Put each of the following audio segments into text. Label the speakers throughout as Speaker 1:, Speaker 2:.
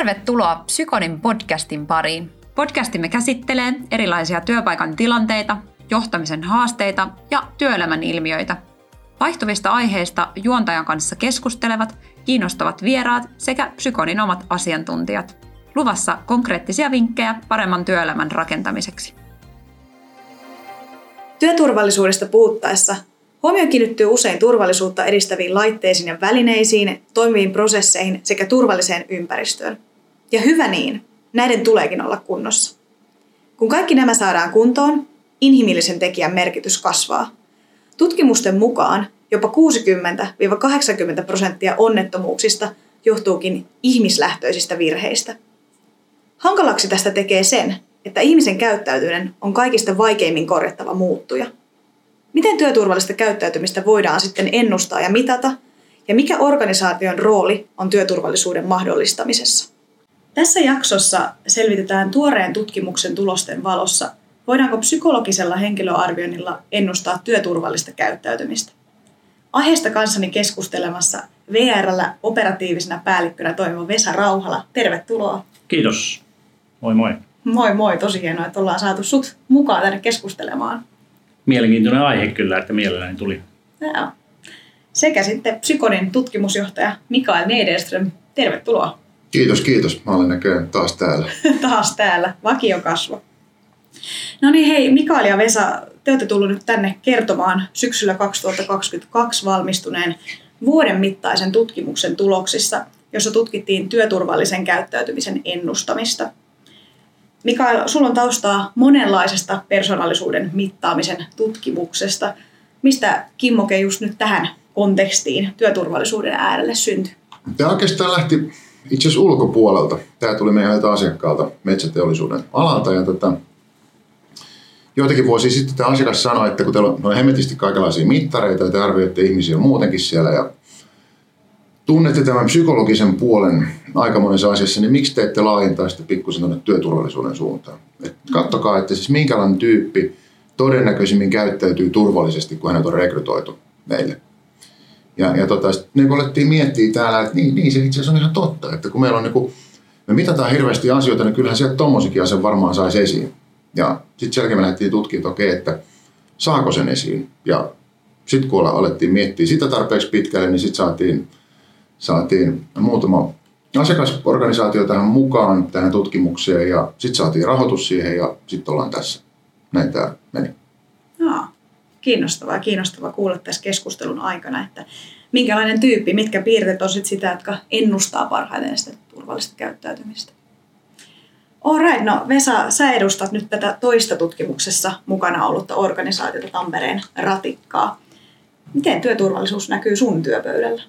Speaker 1: Tervetuloa Psykonin podcastin pariin. Podcastimme käsittelee erilaisia työpaikan tilanteita, johtamisen haasteita ja työelämän ilmiöitä. Vaihtuvista aiheista juontajan kanssa keskustelevat, kiinnostavat vieraat sekä Psykonin omat asiantuntijat. Luvassa konkreettisia vinkkejä paremman työelämän rakentamiseksi.
Speaker 2: Työturvallisuudesta puhuttaessa huomio kiinnittyy usein turvallisuutta edistäviin laitteisiin ja välineisiin, toimiviin prosesseihin sekä turvalliseen ympäristöön. Ja hyvä niin, näiden tuleekin olla kunnossa. Kun kaikki nämä saadaan kuntoon, inhimillisen tekijän merkitys kasvaa. Tutkimusten mukaan jopa 60-80 prosenttia onnettomuuksista johtuukin ihmislähtöisistä virheistä. Hankalaksi tästä tekee sen, että ihmisen käyttäytyminen on kaikista vaikeimmin korjattava muuttuja. Miten työturvallista käyttäytymistä voidaan sitten ennustaa ja mitata, ja mikä organisaation rooli on työturvallisuuden mahdollistamisessa? Tässä jaksossa selvitetään tuoreen tutkimuksen tulosten valossa, voidaanko psykologisella henkilöarvioinnilla ennustaa työturvallista käyttäytymistä. Aiheesta kanssani keskustelemassa VRllä operatiivisena päällikkönä toimiva Vesa Rauhala. Tervetuloa.
Speaker 3: Kiitos. Moi moi.
Speaker 2: Moi moi, tosi hienoa, että ollaan saatu sut mukaan tänne keskustelemaan.
Speaker 3: Mielenkiintoinen aihe kyllä, että mielelläni tuli.
Speaker 2: Joo. Sekä sitten Psykonin tutkimusjohtaja Mikael Nederström. Tervetuloa.
Speaker 4: Kiitos, kiitos. Mä olen näköjään taas täällä.
Speaker 2: taas täällä, vakiokasvo. No niin hei, Mikael ja Vesa, te olette tullut nyt tänne kertomaan syksyllä 2022 valmistuneen vuoden mittaisen tutkimuksen tuloksissa, jossa tutkittiin työturvallisen käyttäytymisen ennustamista. Mikael, sulla on taustaa monenlaisesta persoonallisuuden mittaamisen tutkimuksesta. Mistä kimmoke just nyt tähän kontekstiin työturvallisuuden äärelle syntyi?
Speaker 4: Tämä oikeastaan lähti itse asiassa ulkopuolelta. Tämä tuli meidän asiakkaalta metsäteollisuuden alalta. Ja tota, joitakin vuosia sitten tämä asiakas sanoi, että kun teillä on hemmetisti kaikenlaisia mittareita ja te arvioitte ihmisiä muutenkin siellä ja tunnette tämän psykologisen puolen aika monessa asiassa, niin miksi te ette laajentaa sitä pikkusen tuonne työturvallisuuden suuntaan? Et kattokaa, että siis minkälainen tyyppi todennäköisimmin käyttäytyy turvallisesti, kun hänet on rekrytoitu meille. Ja, ja tota, niin kun alettiin miettiä täällä, että niin, niin se itse asiassa on ihan totta, että kun meillä on niin kun, me mitataan hirveästi asioita, niin kyllähän sieltä tommosikin asia varmaan saisi esiin. Ja sitten sen jälkeen me lähdettiin tutkimaan, että okei, että saako sen esiin. Ja sitten kun alettiin miettiä sitä tarpeeksi pitkälle, niin sitten saatiin, saatiin muutama asiakasorganisaatio tähän mukaan tähän tutkimukseen ja sitten saatiin rahoitus siihen ja sitten ollaan tässä. Näin tämä meni.
Speaker 2: Kiinnostavaa kiinnostavaa kuulla tässä keskustelun aikana, että minkälainen tyyppi, mitkä piirteet on sit sitä, jotka ennustaa parhaiten sitä turvallista käyttäytymistä. Alright, no Vesa, sä edustat nyt tätä toista tutkimuksessa mukana ollutta organisaatiota Tampereen Ratikkaa. Miten työturvallisuus näkyy sun työpöydällä?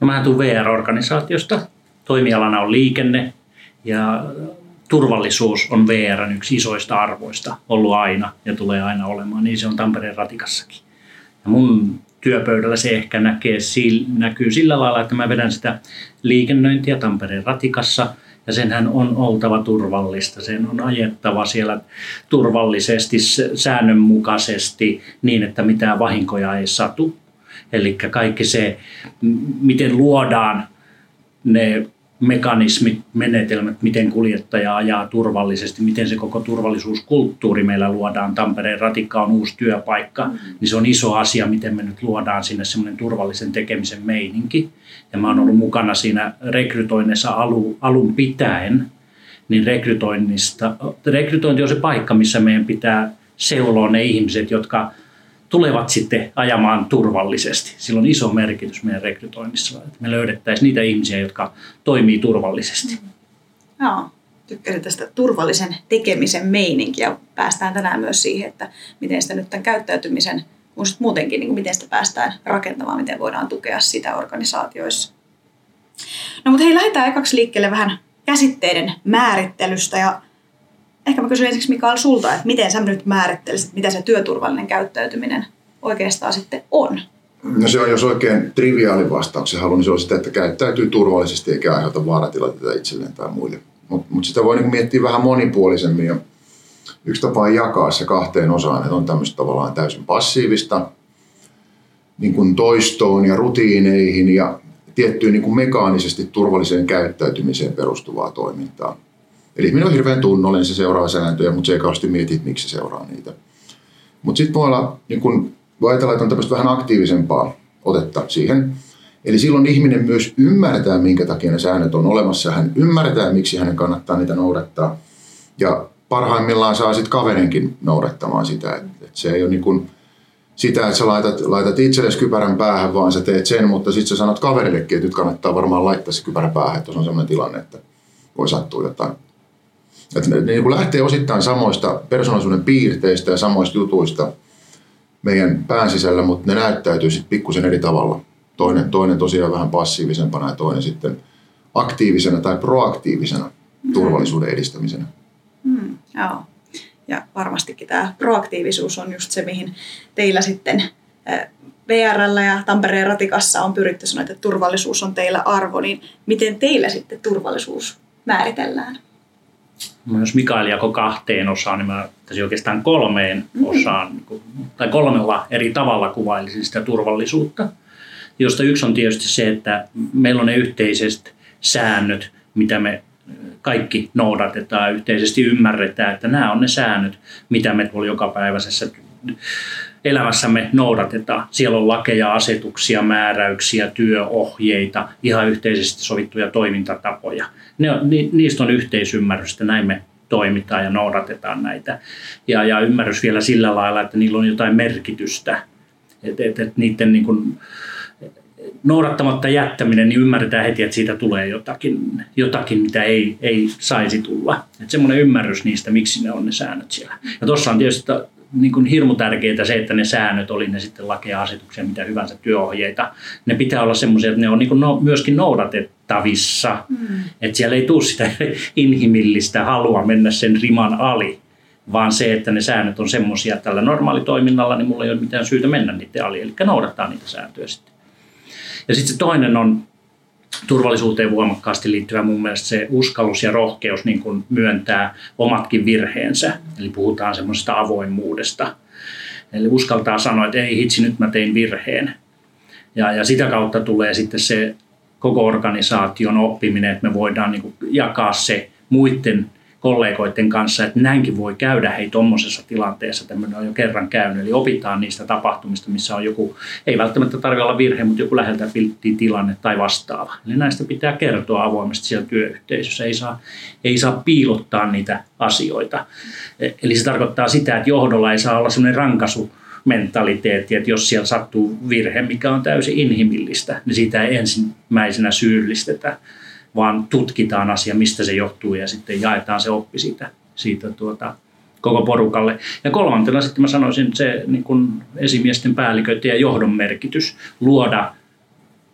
Speaker 3: No mä tulen VR-organisaatiosta. Toimialana on liikenne ja turvallisuus on VRn yksi isoista arvoista ollut aina ja tulee aina olemaan. Niin se on Tampereen ratikassakin. Ja mun työpöydällä se ehkä näkee, näkyy sillä lailla, että mä vedän sitä liikennöintiä Tampereen ratikassa – ja senhän on oltava turvallista. Sen on ajettava siellä turvallisesti, säännönmukaisesti niin, että mitään vahinkoja ei satu. Eli kaikki se, miten luodaan ne mekanismit, menetelmät, miten kuljettaja ajaa turvallisesti, miten se koko turvallisuuskulttuuri meillä luodaan. Tampereen ratikka on uusi työpaikka, mm. niin se on iso asia, miten me nyt luodaan sinne semmoinen turvallisen tekemisen meininki. Ja mä oon ollut mukana siinä rekrytoinnissa alu, alun pitäen, niin rekrytoinnista, rekrytointi on se paikka, missä meidän pitää seuloa ne ihmiset, jotka tulevat sitten ajamaan turvallisesti. Sillä on iso merkitys meidän rekrytoinnissa, että me löydettäisiin niitä ihmisiä, jotka toimii turvallisesti. Mm.
Speaker 2: Joo, tykkäsin tästä turvallisen tekemisen meininkiä. Päästään tänään myös siihen, että miten sitä nyt tämän käyttäytymisen, kun muutenkin, niin miten sitä päästään rakentamaan, miten voidaan tukea sitä organisaatioissa. No mutta hei, lähdetään ekaksi liikkeelle vähän käsitteiden määrittelystä ja ehkä mä kysyn ensiksi Mikael sulta, että miten sä nyt määrittelisit, mitä se työturvallinen käyttäytyminen oikeastaan sitten on?
Speaker 4: No se on, jos oikein triviaali vastauksen haluan, niin se on sitä, että käyttäytyy turvallisesti eikä aiheuta vaaratilanteita itselleen tai muille. Mutta mut sitä voi niin miettiä vähän monipuolisemmin ja yksi tapa on jakaa se kahteen osaan, että on tämmöistä tavallaan täysin passiivista niin kuin toistoon ja rutiineihin ja tiettyyn niin kuin mekaanisesti turvalliseen käyttäytymiseen perustuvaa toimintaa. Eli ihminen on hirveän tunnollinen, se seuraa sääntöjä, mutta se ei kauheasti mieti, miksi se seuraa niitä. Mutta sitten voi olla, niin kun, voi ajatella, että on tämmöistä vähän aktiivisempaa otetta siihen. Eli silloin ihminen myös ymmärtää, minkä takia ne säännöt on olemassa. Hän ymmärtää, miksi hänen kannattaa niitä noudattaa. Ja parhaimmillaan saa sitten kaverinkin noudattamaan sitä. Et, et se ei ole niin kun sitä, että sä laitat, laitat itsellesi kypärän päähän, vaan sä teet sen, mutta sitten sä sanot kaverillekin, että nyt kannattaa varmaan laittaa se kypärä päähän, että on sellainen tilanne, että voi sattua jotain. Että ne, niin lähtee osittain samoista persoonallisuuden piirteistä ja samoista jutuista meidän pään sisällä, mutta ne näyttäytyy sitten pikkusen eri tavalla. Toinen, toinen tosiaan vähän passiivisempana ja toinen sitten aktiivisena tai proaktiivisena turvallisuuden edistämisenä.
Speaker 2: Mm, joo. Ja varmastikin tämä proaktiivisuus on just se, mihin teillä sitten VRllä ja Tampereen ratikassa on pyritty sanoa, että turvallisuus on teillä arvo, niin miten teillä sitten turvallisuus määritellään?
Speaker 3: No, jos Mikael jako kahteen osaan, niin mä tässä oikeastaan kolmeen mm-hmm. osaan, niin tai kolmella eri tavalla kuvailisin sitä turvallisuutta, josta yksi on tietysti se, että meillä on ne yhteiset säännöt, mitä me kaikki noudatetaan, yhteisesti ymmärretään, että nämä on ne säännöt, mitä me tuolla jokapäiväisessä elämässämme noudatetaan. Siellä on lakeja, asetuksia, määräyksiä, työohjeita, ihan yhteisesti sovittuja toimintatapoja. Ne on, ni, niistä on yhteisymmärrys, että näin me toimitaan ja noudatetaan näitä. Ja, ja ymmärrys vielä sillä lailla, että niillä on jotain merkitystä. Että et, et niiden niin kuin, noudattamatta jättäminen, niin ymmärretään heti, että siitä tulee jotakin, jotakin mitä ei, ei saisi tulla. Että semmoinen ymmärrys niistä, miksi ne on ne säännöt siellä. Ja tuossa on tietysti niin kuin hirmu tärkeää se, että ne säännöt, oli ne sitten lakeja, asetuksia, mitä hyvänsä työohjeita, ne pitää olla semmoisia, että ne on niin kuin no, myöskin noudatettavissa. Mm. Että siellä ei tule sitä inhimillistä halua mennä sen riman ali, vaan se, että ne säännöt on semmoisia tällä normaalitoiminnalla, niin mulla ei ole mitään syytä mennä niiden ali, eli noudattaa niitä sääntöjä sitten. Ja sitten se toinen on turvallisuuteen voimakkaasti liittyvä mun mielestä se uskallus ja rohkeus niin kuin myöntää omatkin virheensä. Eli puhutaan semmoisesta avoimuudesta. Eli uskaltaa sanoa, että ei hitsi, nyt mä tein virheen. Ja, ja sitä kautta tulee sitten se koko organisaation oppiminen, että me voidaan niin kuin jakaa se muiden kollegoiden kanssa, että näinkin voi käydä hei tuommoisessa tilanteessa, tämmöinen on jo kerran käynyt, eli opitaan niistä tapahtumista, missä on joku, ei välttämättä tarvitse olla virhe, mutta joku läheltä pilttiin tilanne tai vastaava. Eli näistä pitää kertoa avoimesti siellä työyhteisössä, ei saa, ei saa piilottaa niitä asioita. Eli se tarkoittaa sitä, että johdolla ei saa olla semmoinen rankasu, mentaliteetti, että jos siellä sattuu virhe, mikä on täysin inhimillistä, niin siitä ei ensimmäisenä syyllistetä, vaan tutkitaan asia, mistä se johtuu ja sitten jaetaan se oppi siitä, siitä tuota, koko porukalle. Ja kolmantena sitten mä sanoisin se niin kuin esimiesten päälliköiden ja johdon merkitys, luoda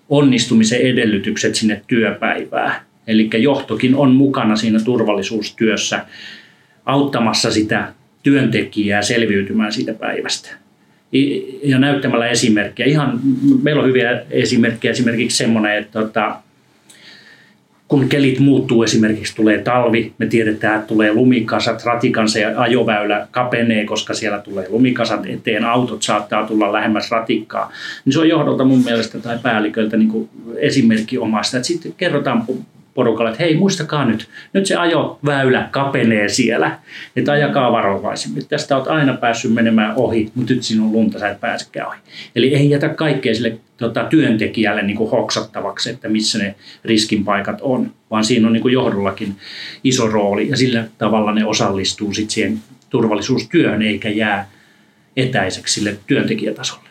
Speaker 3: onnistumisen edellytykset sinne työpäivään. Eli johtokin on mukana siinä turvallisuustyössä auttamassa sitä työntekijää selviytymään siitä päivästä. Ja näyttämällä esimerkkejä. Ihan, meillä on hyviä esimerkkejä, esimerkiksi semmoinen, että tota, kun kelit muuttuu, esimerkiksi tulee talvi, me tiedetään, että tulee lumikasat, ratikansa ja ajoväylä kapenee, koska siellä tulee lumikasat eteen, autot saattaa tulla lähemmäs ratikkaa. Niin se on johdolta mun mielestä tai päälliköltä niin esimerkki omasta, että sitten kerrotaan porukalle, että hei muistakaa nyt, nyt se ajoväylä kapenee siellä, että ajakaa varovaisemmin. Tästä olet aina päässyt menemään ohi, mutta nyt sinun lunta, sä et pääsekään ohi. Eli ei jätä kaikkea sille tota, työntekijälle niin kuin hoksattavaksi, että missä ne riskin paikat on, vaan siinä on niin kuin johdollakin iso rooli ja sillä tavalla ne osallistuu sitten siihen turvallisuustyöhön eikä jää etäiseksi sille työntekijätasolle.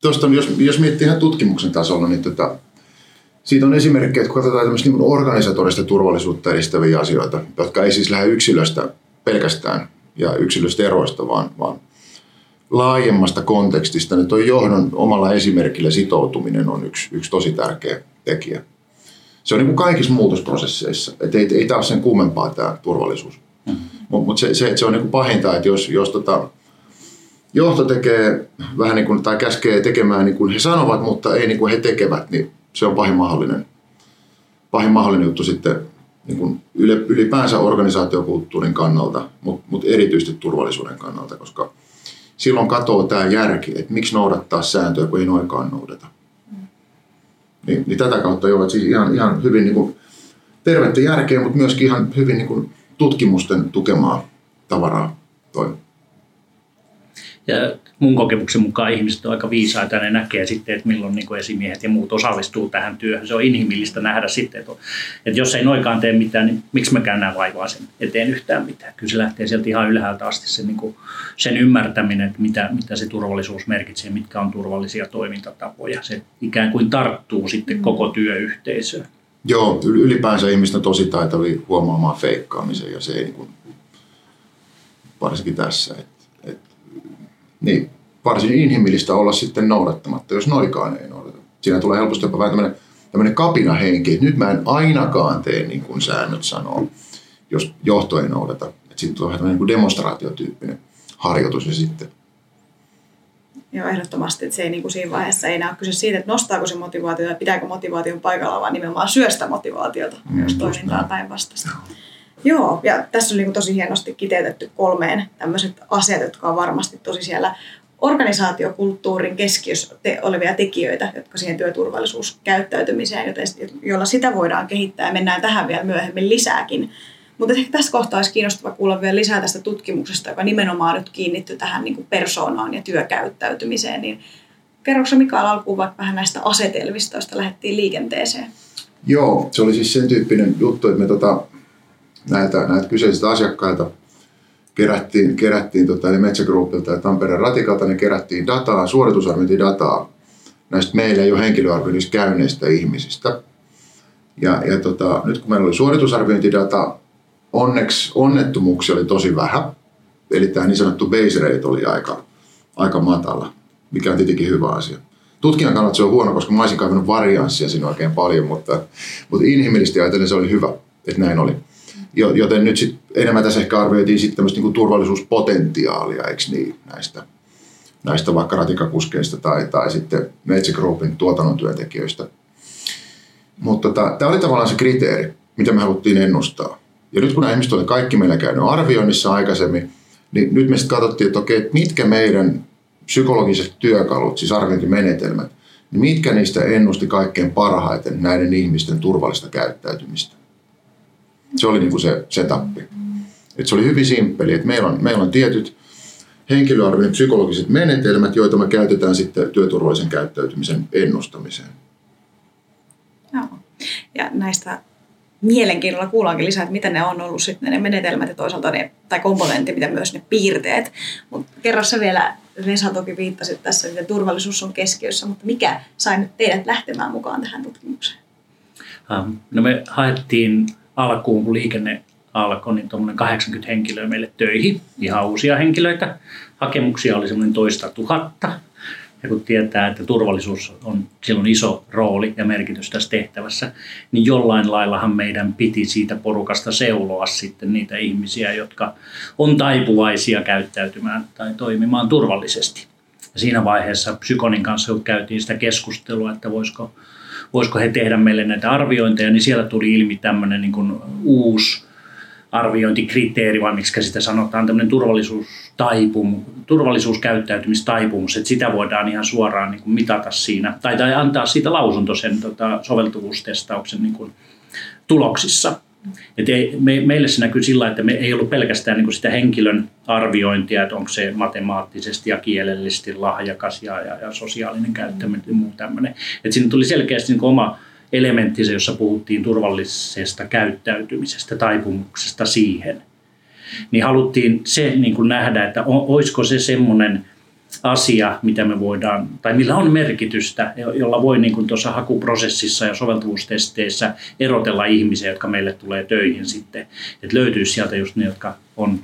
Speaker 4: Tuosta, jos, jos miettii ihan tutkimuksen tasolla, niin tota, siitä on esimerkkejä, että kun katsotaan tämmöistä niin organisatorista turvallisuutta edistäviä asioita, jotka ei siis lähde yksilöstä pelkästään ja yksilöstä eroista, vaan, vaan laajemmasta kontekstista, niin tuo johdon omalla esimerkillä sitoutuminen on yksi, yksi tosi tärkeä tekijä. Se on niin kuin kaikissa muutosprosesseissa, että ei, ei tämä ole sen kummempaa tämä turvallisuus. Mm-hmm. Mutta mut se, se, se on niin kuin pahinta, että jos, jos tota, johto tekee vähän niin kuin, tai käskee tekemään niin kuin he sanovat, mutta ei niin kuin he tekevät, niin se on pahin mahdollinen, pahin mahdollinen juttu sitten niin kuin ylipäänsä organisaatiokulttuurin kannalta, mutta mut erityisesti turvallisuuden kannalta, koska silloin katoaa tämä järki, että miksi noudattaa sääntöjä, kun ei noikaan noudata. Niin, niin tätä kautta joo, että siis ihan, ihan hyvin niin kuin tervettä järkeä, mutta myöskin ihan hyvin niin kuin tutkimusten tukemaa tavaraa toi.
Speaker 3: Ja mun kokemuksen mukaan ihmiset on aika viisaita ja ne näkee sitten, että milloin niin esimiehet ja muut osallistuu tähän työhön. Se on inhimillistä nähdä sitten, että, että jos ei noikaan tee mitään, niin miksi mä käyn vaivaa sen eteen yhtään mitään. Kyllä se lähtee sieltä ihan ylhäältä asti sen, niin kuin, sen ymmärtäminen, että mitä, mitä se turvallisuus merkitsee, mitkä on turvallisia toimintatapoja. Se ikään kuin tarttuu sitten mm. koko työyhteisöön.
Speaker 4: Joo, ylipäänsä ihmiset on tosi taitavia huomaamaan feikkaamisen ja se ei niin kuin, varsinkin tässä. Et, et, niin, varsin inhimillistä olla sitten noudattamatta, jos noikaan ei noudata. Siinä tulee helposti jopa vähän tämmöinen, tämmöinen kapinahenki, että nyt mä en ainakaan tee niin kuin säännöt sanoo, jos johto ei noudata. Sitten tulee vähän niin demonstraatiotyyppinen harjoitus ja sitten
Speaker 2: Joo, ehdottomasti, että se ei niin kuin siinä vaiheessa ei enää kyse siitä, että nostaako se motivaatio ja pitääkö motivaation paikalla, vaan nimenomaan syöstä motivaatiota, mm, jos toimintaa päinvastaista. Joo, ja tässä on niin tosi hienosti kiteytetty kolmeen tämmöiset asiat, jotka on varmasti tosi siellä organisaatiokulttuurin keskiössä te- olevia tekijöitä, jotka siihen työturvallisuuskäyttäytymiseen, jolla sitä voidaan kehittää ja mennään tähän vielä myöhemmin lisääkin. Mutta ehkä tässä kohtaa olisi kiinnostava kuulla vielä lisää tästä tutkimuksesta, joka nimenomaan nyt kiinnittyy tähän niin persoonaan ja työkäyttäytymiseen. Niin kerroksä Mikael alkuun vaikka vähän näistä asetelmista, joista lähdettiin liikenteeseen?
Speaker 4: Joo, se oli siis sen tyyppinen juttu, että me tota, näitä, näitä kyseisistä asiakkaita kerättiin, kerättiin tota, eli Metsägruppilta ja Tampereen Ratikalta, niin kerättiin dataa, suoritusarviointidataa näistä meillä jo henkilöarvioinnissa käyneistä ihmisistä. Ja, ja tota, nyt kun meillä oli suoritusarviointidata, onneksi onnettomuuksia oli tosi vähän. Eli tämä niin sanottu base rate oli aika, aika matala, mikä on tietenkin hyvä asia. Tutkijan kannalta se on huono, koska mä olisin kaivannut varianssia siinä oikein paljon, mutta, mutta inhimillisesti ajatellen se oli hyvä, että näin oli. Joten nyt sit enemmän tässä ehkä arvioitiin sitten tämmöistä niin turvallisuuspotentiaalia, eikö niin, näistä, näistä vaikka ratikakuskeista tai, tai sitten Metsä Groupin tuotannon työntekijöistä. Mutta tota, tämä oli tavallaan se kriteeri, mitä me haluttiin ennustaa. Ja nyt kun nämä ihmiset oli kaikki meillä käynyt arvioinnissa aikaisemmin, niin nyt me sitten katsottiin, että okei, mitkä meidän psykologiset työkalut, siis arviointimenetelmät, niin mitkä niistä ennusti kaikkein parhaiten näiden ihmisten turvallista käyttäytymistä. Se oli niin kuin se setappi. Et se oli hyvin simppeli, että meillä on, meillä on tietyt henkilöarvioinnin psykologiset menetelmät, joita me käytetään sitten työturvallisen käyttäytymisen ennustamiseen.
Speaker 2: Joo. Ja näistä mielenkiinnolla kuullaankin lisää, että mitä ne on ollut sitten ne menetelmät ja toisaalta ne, tai komponentti, mitä myös ne piirteet. Mutta kerro se vielä, Vesa toki viittasit tässä, että turvallisuus on keskiössä, mutta mikä sai nyt teidät lähtemään mukaan tähän tutkimukseen?
Speaker 3: Ähm, no me haettiin alkuun, kun liikenne alkoi, niin tuommoinen 80 henkilöä meille töihin, ihan uusia henkilöitä. Hakemuksia oli semmoinen toista tuhatta. Ja kun tietää, että turvallisuus on silloin iso rooli ja merkitys tässä tehtävässä, niin jollain laillahan meidän piti siitä porukasta seuloa sitten niitä ihmisiä, jotka on taipuvaisia käyttäytymään tai toimimaan turvallisesti. Ja siinä vaiheessa Psykonin kanssa käytiin sitä keskustelua, että voisiko voisiko he tehdä meille näitä arviointeja, niin siellä tuli ilmi tämmöinen niin uusi arviointikriteeri, vai miksi sitä sanotaan, tämmöinen turvallisuuskäyttäytymistaipumus, että sitä voidaan ihan suoraan niin kuin mitata siinä, tai, tai antaa siitä lausunto sen tota, soveltuvuustestauksen niin kuin, tuloksissa. Et ei, me, meille se näkyy sillä, että me ei ollut pelkästään niin kuin sitä henkilön arviointia, että onko se matemaattisesti ja kielellisesti lahjakas ja, ja, ja sosiaalinen käyttäminen ja muu tämmöinen. Et siinä tuli selkeästi niin oma elementti, jossa puhuttiin turvallisesta käyttäytymisestä, taipumuksesta siihen. Niin haluttiin se niin kuin nähdä, että olisiko se semmoinen – asia, mitä me voidaan, tai millä on merkitystä, jolla voi niin kuin tuossa hakuprosessissa ja soveltuvuustesteissä erotella ihmisiä, jotka meille tulee töihin sitten. Että löytyisi sieltä just ne, jotka on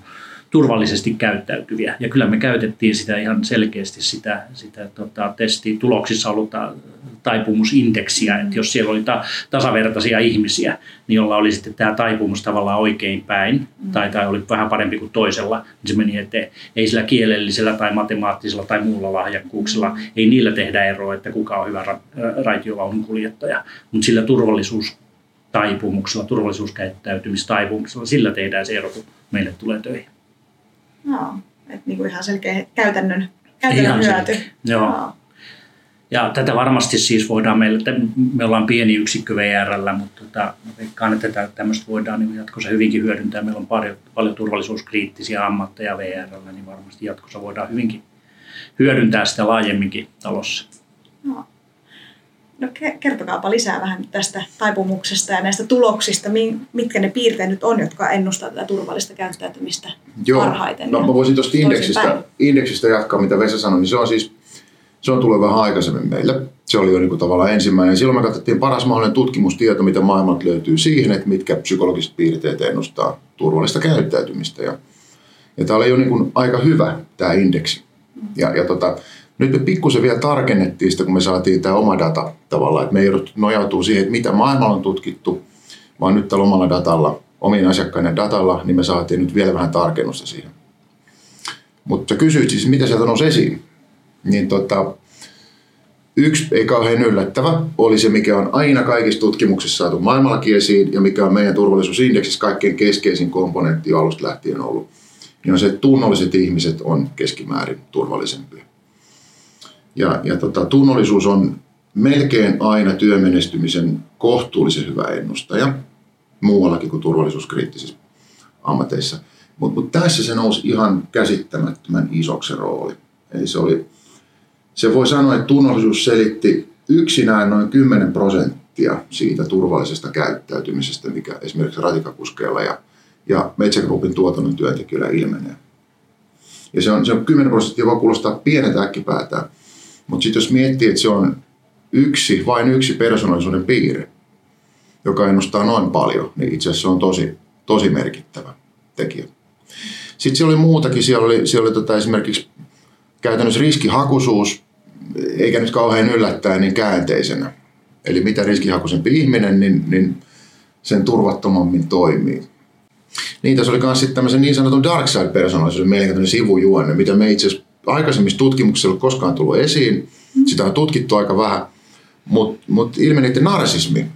Speaker 3: turvallisesti käyttäytyviä. Ja kyllä me käytettiin sitä ihan selkeästi sitä, sitä tota, testituloksissa ollut taipumusindeksiä, että jos siellä oli ta, tasavertaisia ihmisiä, niin jolla oli sitten tämä taipumus tavallaan oikein päin, mm. tai, tai oli vähän parempi kuin toisella, niin se meni eteen. Ei sillä kielellisellä tai matemaattisella tai muulla lahjakkuuksella, mm. ei niillä tehdä eroa, että kuka on hyvä ra- raitiovaunun kuljettaja, mutta sillä turvallisuus taipumuksella, turvallisuuskäyttäytymistaipumuksella, sillä tehdään se ero, kun meille tulee töihin.
Speaker 2: Joo, että niin kuin ihan selkeä käytännön, käytännön ihan hyöty.
Speaker 3: Joo. Joo. Ja tätä varmasti siis voidaan, meille, me ollaan pieni yksikkö VRllä, mutta tota, veikkaan, että tätä, tämmöistä voidaan niin jatkossa hyvinkin hyödyntää. Meillä on paljon, paljon turvallisuuskriittisiä ammatteja VRllä, niin varmasti jatkossa voidaan hyvinkin hyödyntää sitä laajemminkin talossa.
Speaker 2: No. No kertokaapa lisää vähän tästä taipumuksesta ja näistä tuloksista, mitkä ne piirteet nyt on, jotka ennustaa tätä turvallista käyttäytymistä Joo. parhaiten.
Speaker 4: No mä voisin tuosta indeksistä, indeksistä jatkaa, mitä Vesa sanoi, niin se on siis se on tullut vähän aikaisemmin meille. Se oli jo niin kuin tavallaan ensimmäinen. Silloin me katsottiin paras mahdollinen tutkimustieto, mitä maailmalta löytyy siihen, että mitkä psykologiset piirteet ennustaa turvallista käyttäytymistä. Ja, ja tämä oli jo niin kuin aika hyvä, tämä indeksi. Ja, ja tota, nyt me pikkusen vielä tarkennettiin sitä, kun me saatiin tämä oma data tavallaan, että me ei nojautuu siihen, että mitä maailmalla on tutkittu, vaan nyt tällä omalla datalla, omien asiakkaiden datalla, niin me saatiin nyt vielä vähän tarkennusta siihen. Mutta kysyit siis, mitä sieltä nousi esiin niin tota, yksi ei kauhean yllättävä oli se, mikä on aina kaikissa tutkimuksissa saatu maailmallakin esiin ja mikä on meidän turvallisuusindeksissä kaikkein keskeisin komponentti jo alusta lähtien ollut. Niin on se, että tunnolliset ihmiset on keskimäärin turvallisempia. Ja, ja tota, tunnollisuus on melkein aina työmenestymisen kohtuullisen hyvä ennustaja muuallakin kuin turvallisuuskriittisissä ammateissa. Mutta mut tässä se nousi ihan käsittämättömän isoksi rooli. Eli se oli se voi sanoa, että tunnollisuus selitti yksinään noin 10 prosenttia siitä turvallisesta käyttäytymisestä, mikä esimerkiksi ratikakuskeilla ja, ja Metsä Groupin tuotannon työntekijöillä ilmenee. Ja se on, se on 10 prosenttia, voi kuulostaa pienet äkkipäätään, mutta sitten jos miettii, että se on yksi, vain yksi persoonallisuuden piirre, joka ennustaa noin paljon, niin itse asiassa se on tosi, tosi merkittävä tekijä. Sitten siellä oli muutakin, siellä oli, siellä oli tota esimerkiksi käytännössä riskihakuisuus, eikä nyt kauhean yllättäen niin käänteisenä. Eli mitä riskihakuisempi ihminen, niin, niin sen turvattomammin toimii. Niin, tässä oli myös sitten tämmöisen niin sanotun dark side persoonallisuuden mielenkiintoinen sivujuonne, mitä me itse asiassa aikaisemmissa tutkimuksissa ei ole koskaan tullut esiin. Sitä on tutkittu aika vähän, mutta mut ilmeni, että narsismi,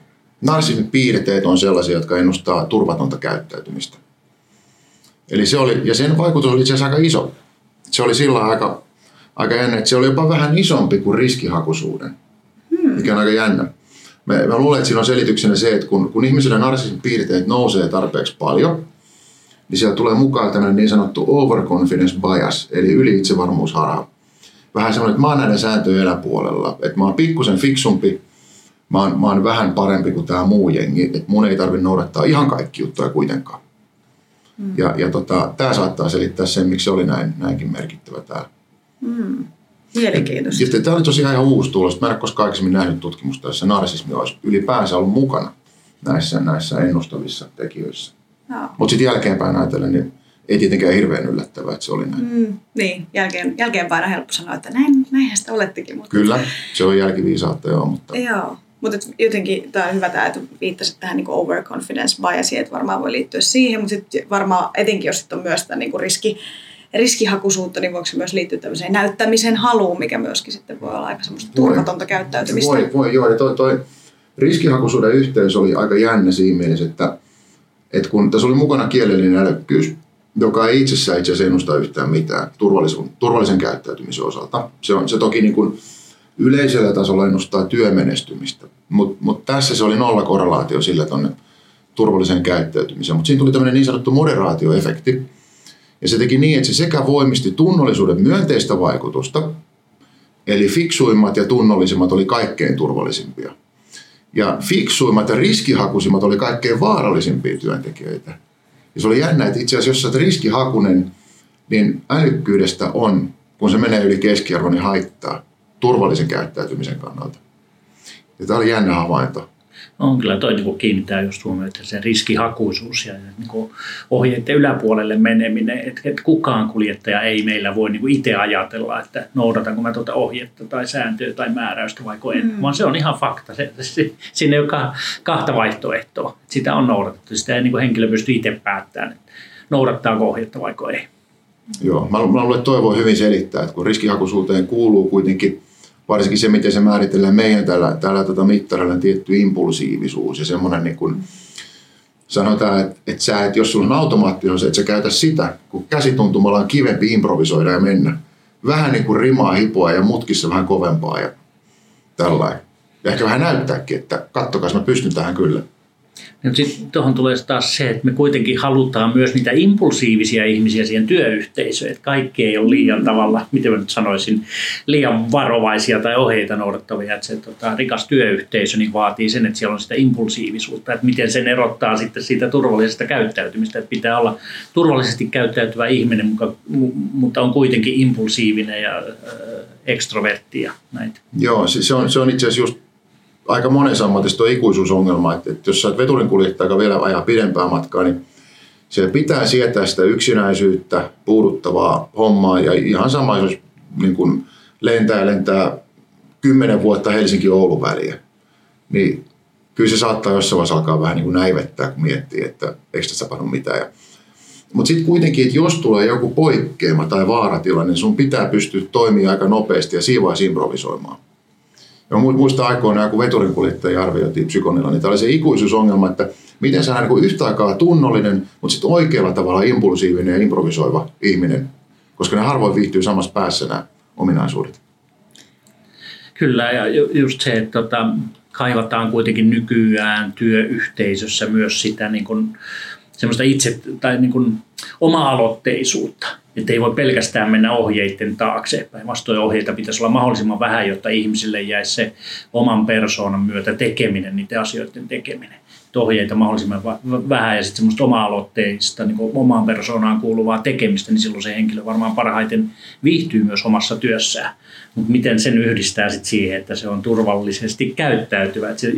Speaker 4: narsismin piirteet on sellaisia, jotka ennustaa turvatonta käyttäytymistä. Eli se oli, ja sen vaikutus oli itse asiassa aika iso. Se oli sillä aika aika jännä, että se oli jopa vähän isompi kuin riskihakuisuuden, hmm. mikä on aika jännä. Mä, mä luulen, että siinä on selityksenä se, että kun, kun ihmisellä narsismin piirteet nousee tarpeeksi paljon, niin siellä tulee mukaan tämmöinen niin sanottu overconfidence bias, eli yli-itsevarmuusharha. Vähän semmoinen, että mä oon näiden sääntöjen eläpuolella, että mä oon pikkusen fiksumpi, mä oon, mä oon vähän parempi kuin tämä muu jengi, että mun ei tarvitse noudattaa ihan kaikki juttuja kuitenkaan. Hmm. Ja, ja tota, tämä saattaa selittää sen, miksi se oli näin, näinkin merkittävä täällä.
Speaker 2: Mm. Mielenkiintoista.
Speaker 4: Tämä oli tosiaan ihan uusi tulos. Mä en ole koskaan aikaisemmin nähnyt tutkimusta, jossa narsismi olisi ylipäänsä ollut mukana näissä, näissä ennustavissa tekijöissä. Mutta sitten jälkeenpäin ajatellen, niin ei tietenkään hirveän yllättävää, että se oli näin. Mm,
Speaker 2: niin, jälkeen, jälkeenpäin on helppo sanoa, että näin, näinhän sitä olettekin. Mutta...
Speaker 4: Kyllä, se on jälkiviisautta joo. Mutta...
Speaker 2: Joo, mutta jotenkin tämä on hyvä tämä, että viittasit tähän niin overconfidence biasiin, että varmaan voi liittyä siihen, mutta sitten varmaan etenkin, jos sitten on myös tämä niin riski, riskihakuisuutta, niin voiko se myös liittyä tämmöiseen näyttämisen haluun, mikä myöskin sitten voi olla aika semmoista turvatonta käyttäytymistä?
Speaker 4: Voi, voi joo. Ja toi, toi riskihakuisuuden yhteys oli aika jännä siinä mielessä, että, että kun tässä oli mukana kielellinen älykkyys, joka ei itsessään itse asiassa ennusta yhtään mitään turvallisen käyttäytymisen osalta. Se, on, se toki niin kuin yleisellä tasolla ennustaa työmenestymistä, mutta mut tässä se oli nolla korrelaatio sillä tuonne turvalliseen käyttäytymiseen. Mutta siinä tuli tämmöinen niin sanottu moderaatioefekti, ja se teki niin, että se sekä voimisti tunnollisuuden myönteistä vaikutusta, eli fiksuimmat ja tunnollisimmat oli kaikkein turvallisimpia. Ja fiksuimmat ja riskihakuisimmat oli kaikkein vaarallisimpia työntekijöitä. Ja se oli jännä, että itse asiassa jos riskihakunen, niin älykkyydestä on, kun se menee yli keskiarvon, niin haittaa turvallisen käyttäytymisen kannalta. Ja tämä oli jännä havainto
Speaker 3: on kyllä toi niin kiinnittää just huomiota se riskihakuisuus ja niin ohjeiden yläpuolelle meneminen, että, että kukaan kuljettaja ei meillä voi niin itse ajatella, että noudatanko mä tuota ohjetta tai sääntöä tai määräystä vai en, mm. vaan se on ihan fakta. Se, se, sinne ei ole kahta vaihtoehtoa. Sitä on noudatettu. Sitä ei niin henkilö pysty itse päättämään, että noudattaako ohjetta vai ei.
Speaker 4: Joo, mä, mä luulen, että toi voi hyvin selittää, että kun riskihakuisuuteen kuuluu kuitenkin – varsinkin se, miten se määritellään meidän tällä, tällä tota mittarilla tietty impulsiivisuus ja semmoinen niin kuin, sanotaan, että, että sä, että jos sulla on automaattinen se, että sä käytä sitä, kun käsituntumalla on kivempi improvisoida ja mennä. Vähän niin kuin rimaa hipoa ja mutkissa vähän kovempaa. Ja tällainen. Ja ehkä vähän näyttääkin, että kattokaa, mä pystyn tähän kyllä.
Speaker 3: Sitten tuohon tulee taas se, että me kuitenkin halutaan myös niitä impulsiivisia ihmisiä siihen työyhteisöön. Että kaikki ei ole liian tavalla, miten mä nyt sanoisin, liian varovaisia tai ohjeita noudattavia. Että se tota, rikas työyhteisö niin vaatii sen, että siellä on sitä impulsiivisuutta. Että miten sen erottaa sitten siitä turvallisesta käyttäytymistä. Että pitää olla turvallisesti käyttäytyvä ihminen, mutta on kuitenkin impulsiivinen ja äh, ekstrovertti ja näitä.
Speaker 4: Joo, se on, se on itse asiassa just aika monessa ammatissa tuo ikuisuusongelma, että, että jos sä oot veturin kuljettaja, vielä ajaa pidempää matkaa, niin se pitää sietää sitä yksinäisyyttä, puuduttavaa hommaa ja ihan sama, jos niin kuin lentää lentää kymmenen vuotta Helsinki-Oulun väliä, niin kyllä se saattaa jossain vaiheessa alkaa vähän niin kuin näivettää, kun miettii, että eikö tässä tapahdu mitään. Mutta sitten kuitenkin, että jos tulee joku poikkeama tai vaaratilanne, niin sun pitää pystyä toimimaan aika nopeasti ja siinä improvisoimaan. Ja muista aikoina, kun veturinkuljettaja arvioitiin psykonilla, niin tämä oli se ikuisuusongelma, että miten sä niin yhtä aikaa tunnollinen, mutta sitten oikealla tavalla impulsiivinen ja improvisoiva ihminen, koska ne harvoin viihtyy samassa päässä nämä ominaisuudet.
Speaker 3: Kyllä, ja just se, että tota, kaivataan kuitenkin nykyään työyhteisössä myös sitä niin kuin, semmoista itse tai niin kuin oma-aloitteisuutta. Että ei voi pelkästään mennä ohjeiden taakse. Päinvastoin ohjeita pitäisi olla mahdollisimman vähän, jotta ihmisille jäisi se oman persoonan myötä tekeminen, niiden asioiden tekeminen. Että ohjeita mahdollisimman vähän ja sitten semmoista oma-aloitteista, niin omaan persoonaan kuuluvaa tekemistä, niin silloin se henkilö varmaan parhaiten viihtyy myös omassa työssään. Mutta miten sen yhdistää sitten siihen, että se on turvallisesti käyttäytyvä. Että se,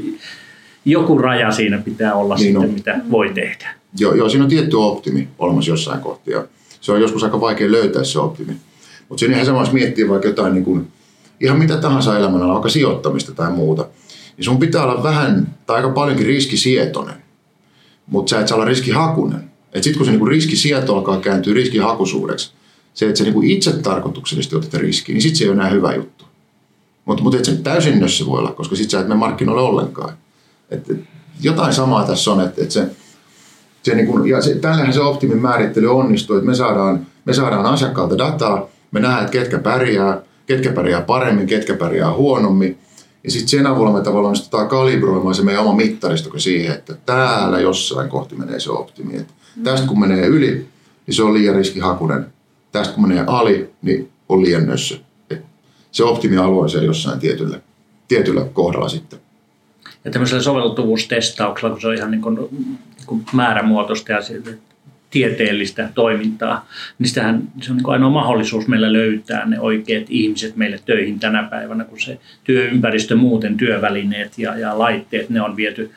Speaker 3: joku raja siinä pitää olla niin sitten, on. mitä voi tehdä.
Speaker 4: Joo, joo, siinä on tietty optimi olemassa jossain kohtia se on joskus aika vaikea löytää se optimi. Mutta siinä ihan samassa miettii vaikka jotain niin kuin, ihan mitä tahansa elämällä, vaikka sijoittamista tai muuta, niin sun pitää olla vähän tai aika paljonkin riskisietoinen, mutta sä et saa olla riskihakunen. Et sitten kun se niin riskisieto alkaa kääntyä riskihakuisuudeksi, se, että sä niin itse tarkoituksellisesti otat riskiä, niin sitten se ei ole enää hyvä juttu. Mutta mut et se täysin nössä voi olla, koska sitten sä et mene markkinoille ollenkaan. Et, et, jotain samaa tässä on, että et se, se niin kuin, ja se, tällähän se optimin määrittely onnistuu, että me saadaan, me saadaan asiakkaalta dataa, me nähdään, että ketkä pärjää, ketkä pärjää paremmin, ketkä pärjää huonommin. Ja sitten sen avulla me tavallaan onnistutaan kalibroimaan se meidän oma mittaristo siihen, että täällä jossain kohti menee se optimi. Et tästä kun menee yli, niin se on liian riskihakunen. Tästä kun menee ali, niin on liian nössö. Et se optimialue on siellä jossain tietyllä, tietyllä kohdalla sitten.
Speaker 3: Ja tämmöisellä soveltuvuustestauksella, kun se on ihan niin kuin kuin määrämuotoista ja tieteellistä toimintaa, niin sitähän, se on niin ainoa mahdollisuus meillä löytää ne oikeat ihmiset meille töihin tänä päivänä, kun se työympäristö muuten, työvälineet ja, ja laitteet, ne on viety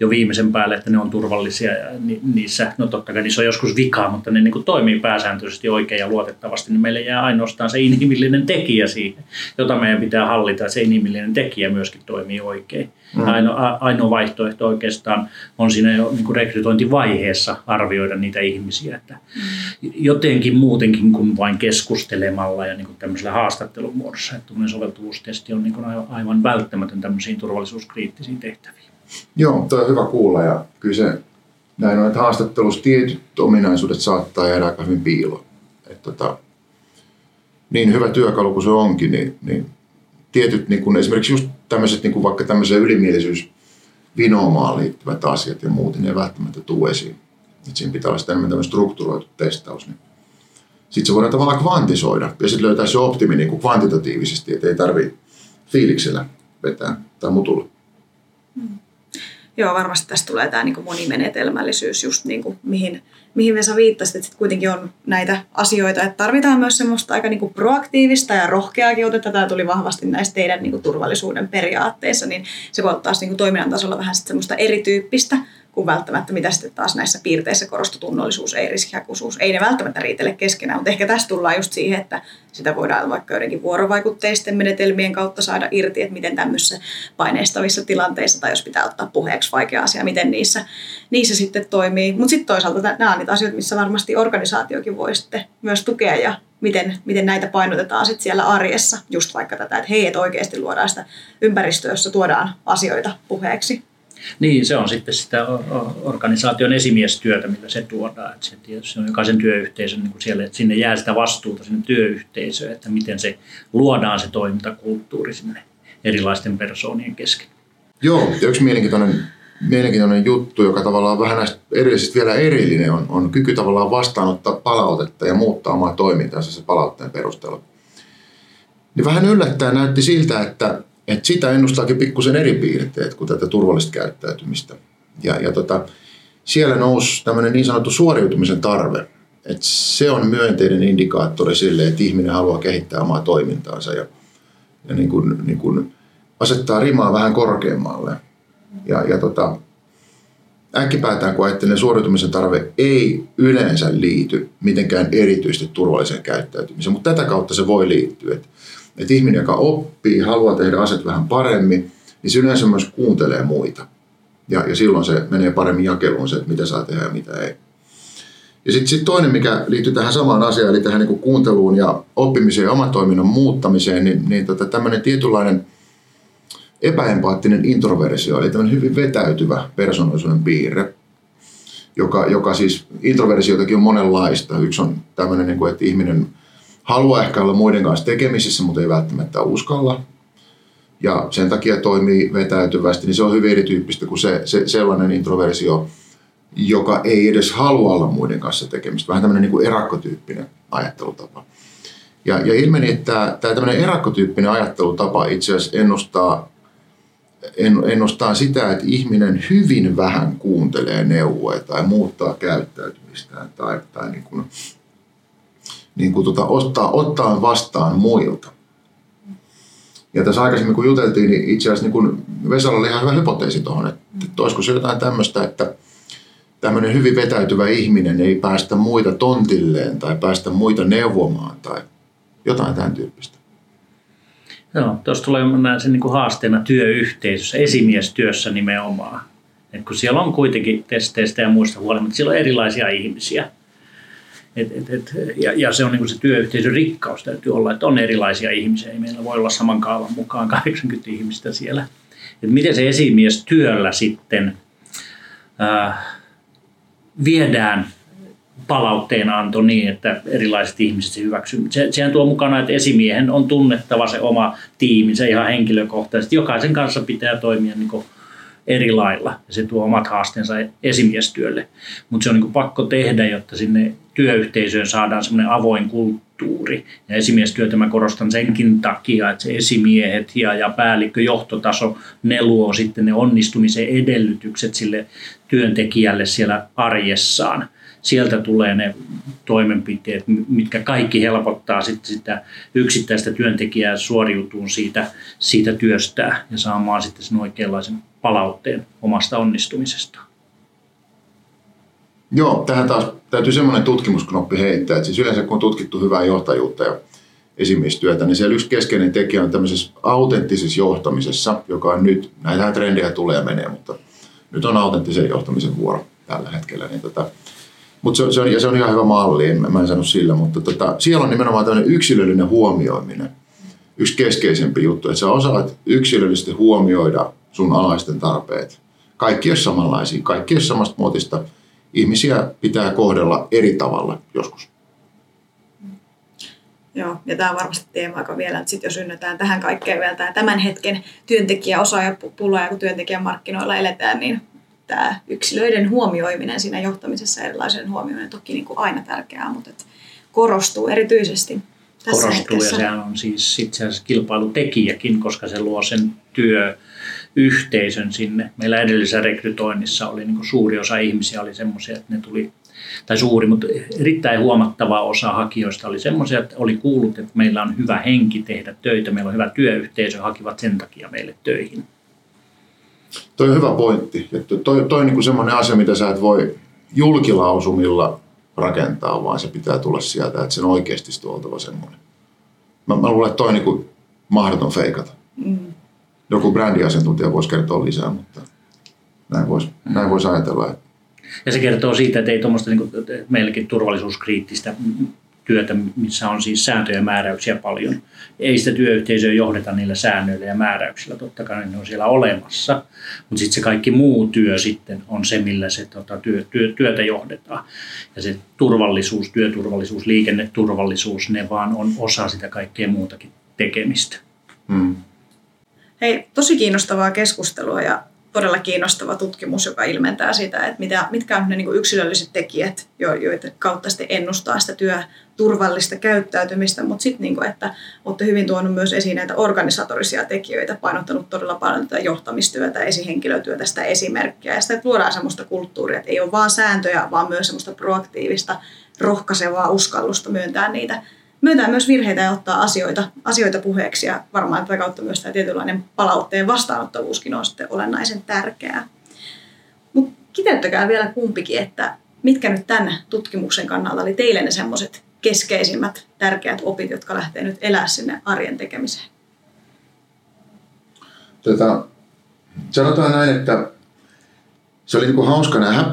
Speaker 3: jo viimeisen päälle, että ne on turvallisia ja ni, niissä, no totta kai niissä on joskus vikaa, mutta ne niin kuin toimii pääsääntöisesti oikein ja luotettavasti, niin meille jää ainoastaan se inhimillinen tekijä siihen, jota meidän pitää hallita, se inhimillinen tekijä myöskin toimii oikein. Mm. Ainoa, ainoa vaihtoehto oikeastaan on siinä jo niin kuin rekrytointivaiheessa arvioida niitä ihmisiä. Että mm. Jotenkin muutenkin kuin vain keskustelemalla ja niin kuin tämmöisellä haastattelun muodossa. Että soveltuvuustesti on niin kuin aivan välttämätön tämmöisiin turvallisuuskriittisiin tehtäviin.
Speaker 4: Joo, tuo on hyvä kuulla ja kyllä se näin on, että haastattelussa tietyt ominaisuudet saattaa jäädä aika hyvin piiloon. Että tota, niin hyvä työkalu kuin se onkin, niin, niin tietyt niin kuin esimerkiksi just tämmöiset niin kuin vaikka tämmöiseen ylimielisyys vinoomaan liittyvät asiat ja muut, niin ei välttämättä tule esiin. Et siinä pitää olla enemmän tämmöinen strukturoitu testaus. Niin sitten se voidaan tavallaan kvantisoida ja sitten löytää se optimi niin kuin kvantitatiivisesti, että ei tarvitse fiiliksellä vetää tai mutulla. Hmm.
Speaker 2: Joo, varmasti tästä tulee tämä niin monimenetelmällisyys, just niin kuin, mihin, mihin Vesa viittasit, että sit kuitenkin on näitä asioita, että tarvitaan myös semmoista aika niin kuin proaktiivista ja rohkeaakin otetta. Tämä tuli vahvasti näistä teidän niin kuin turvallisuuden periaatteissa, niin se voi ottaa niin kuin toiminnan tasolla vähän semmoista erityyppistä kuin välttämättä, mitä sitten taas näissä piirteissä korostui tunnollisuus, ei riskihakuisuus. Ei ne välttämättä riitele keskenään, mutta ehkä tässä tullaan just siihen, että sitä voidaan vaikka joidenkin vuorovaikutteisten menetelmien kautta saada irti, että miten tämmöisissä paineistavissa tilanteissa tai jos pitää ottaa puheeksi vaikea asia, miten niissä, niissä sitten toimii. Mutta sitten toisaalta nämä on niitä asioita, missä varmasti organisaatiokin voi sitten myös tukea ja miten, miten näitä painotetaan sitten siellä arjessa. Just vaikka tätä, että hei, että oikeasti luodaan sitä ympäristöä, jossa tuodaan asioita puheeksi.
Speaker 3: Niin, se on sitten sitä organisaation esimiestyötä, millä se tuodaan. Että se, se on jokaisen työyhteisön niin kuin siellä, että sinne jää sitä vastuuta sinne työyhteisöön, että miten se luodaan se toimintakulttuuri sinne erilaisten persoonien kesken.
Speaker 4: Joo, ja yksi mielenkiintoinen, mielenkiintoinen juttu, joka tavallaan vähän näistä erillisistä vielä erillinen, on, on kyky tavallaan vastaanottaa palautetta ja muuttaa omaa toimintaansa se palautteen perusteella. Niin vähän yllättäen näytti siltä, että, että sitä ennustaakin pikkusen eri piirteet kuin tätä turvallista käyttäytymistä. Ja, ja tota, siellä nousi tämmöinen niin sanottu suoriutumisen tarve. Että se on myönteinen indikaattori sille, että ihminen haluaa kehittää omaa toimintaansa ja, ja niin kuin, niin kuin asettaa rimaa vähän korkeammalle. Ja, ja tota, äkkipäätään kun ajattelee, suoriutumisen tarve ei yleensä liity mitenkään erityisesti turvalliseen käyttäytymiseen, mutta tätä kautta se voi liittyä. Että et ihminen, joka oppii, haluaa tehdä asiat vähän paremmin, niin se yleensä myös kuuntelee muita. Ja, ja silloin se menee paremmin jakeluun se, että mitä saa tehdä ja mitä ei. Ja sitten sit toinen, mikä liittyy tähän samaan asiaan, eli tähän niin kuunteluun ja oppimiseen ja oman toiminnan muuttamiseen, niin, niin tota, tämmöinen tietynlainen epäempaattinen introversio, eli tämmöinen hyvin vetäytyvä persoonallisuuden piirre, joka, joka siis introversioitakin on monenlaista. Yksi on tämmöinen, niin kuin, että ihminen haluaa ehkä olla muiden kanssa tekemisissä, mutta ei välttämättä uskalla ja sen takia toimii vetäytyvästi, niin se on hyvin erityyppistä kuin se, se sellainen introversio, joka ei edes halua olla muiden kanssa tekemistä. Vähän tämmöinen niin kuin erakkotyyppinen ajattelutapa. Ja, ja ilmeni, että tämä tämmöinen erakkotyyppinen ajattelutapa itse asiassa ennustaa, ennustaa sitä, että ihminen hyvin vähän kuuntelee neuvoja tai muuttaa käyttäytymistään tai, tai niin kuin, niin kuin tota, ottaa, ottaa vastaan muilta. Ja tässä aikaisemmin kun juteltiin, niin itse asiassa niin kun Vesalla oli ihan hyvä hypoteesi tuohon, että, että olisiko se jotain tämmöistä, että tämmöinen hyvin vetäytyvä ihminen ei päästä muita tontilleen tai päästä muita neuvomaan tai jotain tämän tyyppistä.
Speaker 3: Joo, tuossa tulee näin sen niin kuin haasteena työyhteisössä, esimiestyössä nimenomaan. Et kun siellä on kuitenkin testeistä ja muista huolimatta, siellä on erilaisia ihmisiä – et, et, et, ja, ja se on niin se työyhteisön rikkaus täytyy olla, että on erilaisia ihmisiä. Ei meillä voi olla saman kaavan mukaan 80 ihmistä siellä. Et miten se esimies työllä sitten ää, viedään palautteen anto niin, että erilaiset ihmiset se hyväksyvät. Se, sehän tuo mukana, että esimiehen on tunnettava se oma tiiminsä ihan henkilökohtaisesti. Jokaisen kanssa pitää toimia niin kuin eri lailla ja se tuo omat haasteensa esimiestyölle. Mutta se on niin pakko tehdä, jotta sinne työyhteisöön saadaan semmoinen avoin kulttuuri. Ja esimiestyötä mä korostan senkin takia, että se esimiehet ja, ja päällikkö johtotaso, ne luo sitten ne onnistumisen edellytykset sille työntekijälle siellä arjessaan. Sieltä tulee ne toimenpiteet, mitkä kaikki helpottaa sitten sitä yksittäistä työntekijää suoriutuun siitä, siitä työstään ja saamaan sitten sen oikeanlaisen palautteen omasta onnistumisestaan.
Speaker 4: Joo, tähän taas täytyy semmoinen tutkimusknoppi heittää, että siis yleensä kun on tutkittu hyvää johtajuutta ja esimiestyötä, niin siellä yksi keskeinen tekijä on tämmöisessä autenttisessa johtamisessa, joka on nyt, näitä trendejä tulee ja menee, mutta nyt on autenttisen johtamisen vuoro tällä hetkellä. Niin tota, mutta se, se, on, ja se on ihan hyvä malli, en, mä en sano sillä, mutta tota, siellä on nimenomaan tämmöinen yksilöllinen huomioiminen yksi keskeisempi juttu, että sä osaat yksilöllisesti huomioida sun alaisten tarpeet. Kaikki ole samanlaisia, kaikki ole samasta muotista. Ihmisiä pitää kohdella eri tavalla joskus.
Speaker 2: Joo, ja tämä on varmasti teema, joka vielä, että sit jos ynnätään tähän kaikkeen vielä tämä tämän hetken työntekijä ja kun työntekijän markkinoilla eletään, niin tämä yksilöiden huomioiminen siinä johtamisessa, erilaisen huomioiminen toki niin kuin aina tärkeää, mutta että korostuu erityisesti tässä
Speaker 3: korostuu
Speaker 2: hetkessä.
Speaker 3: ja sehän on siis itse asiassa kilpailutekijäkin, koska se luo sen työ yhteisön sinne. Meillä edellisessä rekrytoinnissa oli niin suuri osa ihmisiä oli semmoisia, että ne tuli, tai suuri, mutta erittäin huomattava osa hakijoista oli semmoisia, että oli kuullut, että meillä on hyvä henki tehdä töitä, meillä on hyvä työyhteisö, hakivat sen takia meille töihin.
Speaker 4: Toi on hyvä pointti. Että toi, toi on niin semmoinen asia, mitä sä et voi julkilausumilla rakentaa, vaan se pitää tulla sieltä, että sen oikeasti on oltava semmoinen. Mä, mä luulen, että toi on niin mahdoton feikata. Mm joku brändiasiantuntija voisi kertoa lisää, mutta näin voisi, näin voisi ajatella.
Speaker 3: Ja se kertoo siitä, että ei tuommoista niin meilläkin turvallisuuskriittistä työtä, missä on siis sääntöjä ja määräyksiä paljon. Ei sitä työyhteisöä johdeta niillä säännöillä ja määräyksillä, totta kai ne on siellä olemassa, mutta sitten se kaikki muu työ sitten on se, millä se tota, työ, työ, työtä johdetaan. Ja se turvallisuus, työturvallisuus, liikenneturvallisuus, ne vaan on osa sitä kaikkea muutakin tekemistä. Hmm.
Speaker 2: Hei, tosi kiinnostavaa keskustelua ja todella kiinnostava tutkimus, joka ilmentää sitä, että mitä, mitkä on ne niin yksilölliset tekijät, joiden kautta sitten ennustaa sitä työturvallista käyttäytymistä, mutta sitten, niin että olette hyvin tuonut myös esiin näitä organisatorisia tekijöitä, painottanut todella paljon tätä johtamistyötä, esihenkilötyötä, sitä esimerkkiä. Ja sitä, että luodaan sellaista kulttuuria, että ei ole vain sääntöjä, vaan myös sellaista proaktiivista, rohkaisevaa uskallusta myöntää niitä myöntää myös virheitä ja ottaa asioita, asioita puheeksi ja varmaan tätä kautta myös tämä tietynlainen palautteen vastaanottavuuskin on sitten olennaisen tärkeää. Mutta kiteyttäkää vielä kumpikin, että mitkä nyt tämän tutkimuksen kannalta oli teille ne semmoiset keskeisimmät tärkeät opit, jotka lähtee nyt elää sinne arjen tekemiseen?
Speaker 4: Tätä, sanotaan näin, että se oli niin hauska nähdä,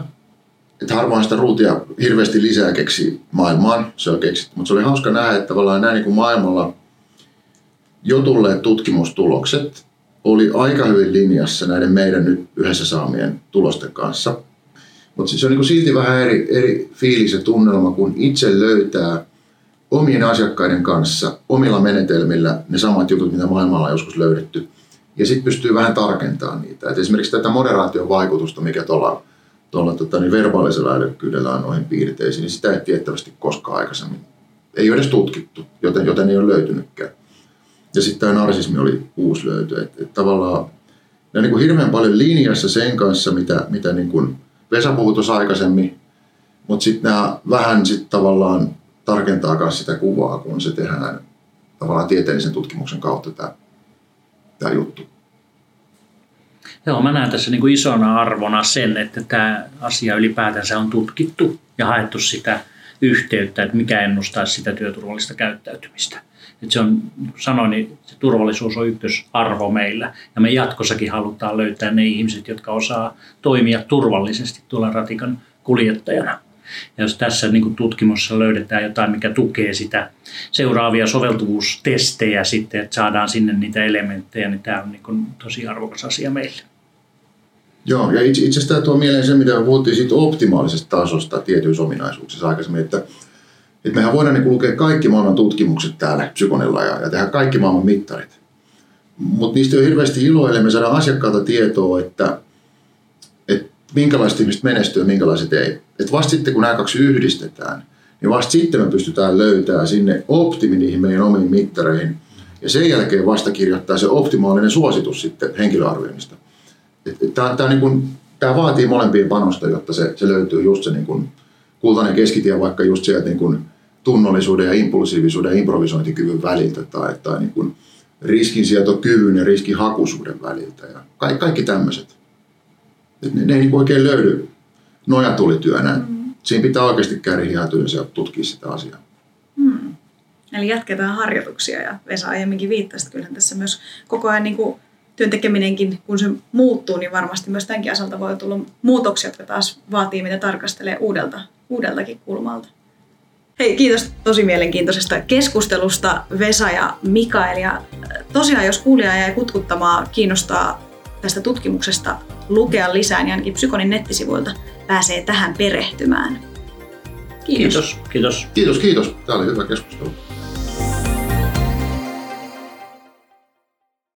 Speaker 4: että harvoin sitä ruutia hirveästi lisää keksi maailmaan, se on keksitty. Mutta se oli hauska nähdä, että tavallaan näin niin maailmalla jo tulleet tutkimustulokset oli aika hyvin linjassa näiden meidän nyt yhdessä saamien tulosten kanssa. Mutta se on niin kuin silti vähän eri, eri fiilis ja tunnelma, kun itse löytää omien asiakkaiden kanssa, omilla menetelmillä ne samat jutut, mitä maailmalla on joskus löydetty. Ja sitten pystyy vähän tarkentamaan niitä. Et esimerkiksi tätä moderaation vaikutusta, mikä tuolla tuolla tota, niin verbaalisella älykkyydellä noihin piirteisiin, niin sitä ei tiettävästi koskaan aikaisemmin. Ei ole edes tutkittu, joten, joten ei ole löytynytkään. Ja sitten tämä narsismi oli uusi löytö. Että et tavallaan ne on niin kuin hirveän paljon linjassa sen kanssa, mitä, mitä niin kuin Vesa puhui tuossa aikaisemmin, mutta sitten nämä vähän sitten tavallaan tarkentaa myös sitä kuvaa, kun se tehdään tavallaan tieteellisen tutkimuksen kautta tämä, tämä juttu.
Speaker 3: Joo, mä näen tässä niin kuin isona arvona sen, että tämä asia ylipäätänsä on tutkittu ja haettu sitä yhteyttä, että mikä ennustaa sitä työturvallista käyttäytymistä. Että se on, niin kuin sanoin, niin se turvallisuus on ykkösarvo meillä ja me jatkossakin halutaan löytää ne ihmiset, jotka osaa toimia turvallisesti tuolla ratikan kuljettajana. Ja jos tässä niin tutkimussa löydetään jotain, mikä tukee sitä seuraavia soveltuvuustestejä sitten, että saadaan sinne niitä elementtejä, niin tämä on niin tosi arvokas asia meille.
Speaker 4: Joo, ja itse, itse asiassa tuo mieleen se, mitä puhuttiin siitä optimaalisesta tasosta tietyissä ominaisuuksissa aikaisemmin, että, että mehän voidaan niin lukea kaikki maailman tutkimukset täällä psykonilla ja, ja tehdä kaikki maailman mittarit. Mutta niistä ole hirveästi iloa, ellei me saadaan asiakkaalta tietoa, että, että minkälaiset ihmiset menestyy ja minkälaiset ei. Että vasta sitten, kun nämä kaksi yhdistetään, niin vasta sitten me pystytään löytämään sinne optimi niihin meidän omiin mittareihin. Ja sen jälkeen vasta kirjoittaa se optimaalinen suositus sitten henkilöarvioinnista. Tämä, tämä, niin kuin, tämä vaatii molempien panosta, jotta se, se löytyy just se niin kuin, kultainen keskitie vaikka just sieltä niin kuin, tunnollisuuden ja impulsiivisuuden ja improvisointikyvyn väliltä tai, tai niin kuin, riskinsietokyvyn ja riskinhakuisuuden väliltä ja kaikki, kaikki tämmöiset. ne, ne ei niin oikein löydy nojatulityönä. Mm. Siinä pitää oikeasti käydä ja tutkia sitä asiaa.
Speaker 2: Mm. Eli jatketaan harjoituksia ja Vesa aiemminkin viittasi, että kyllähän tässä myös koko ajan niin kuin työn tekeminenkin, kun se muuttuu, niin varmasti myös tämänkin asalta voi tulla muutoksia, jotka taas vaatii mitä tarkastelee uudelta, uudeltakin kulmalta. Hei, kiitos tosi mielenkiintoisesta keskustelusta Vesa ja Mikael. Ja äh, tosiaan, jos kuulija jäi kutkuttamaan, kiinnostaa tästä tutkimuksesta lukea lisää, niin ainakin Psykonin nettisivuilta pääsee tähän perehtymään.
Speaker 3: Kiitos. Kiitos.
Speaker 4: Kiitos, kiitos. Tämä oli hyvä keskustelu.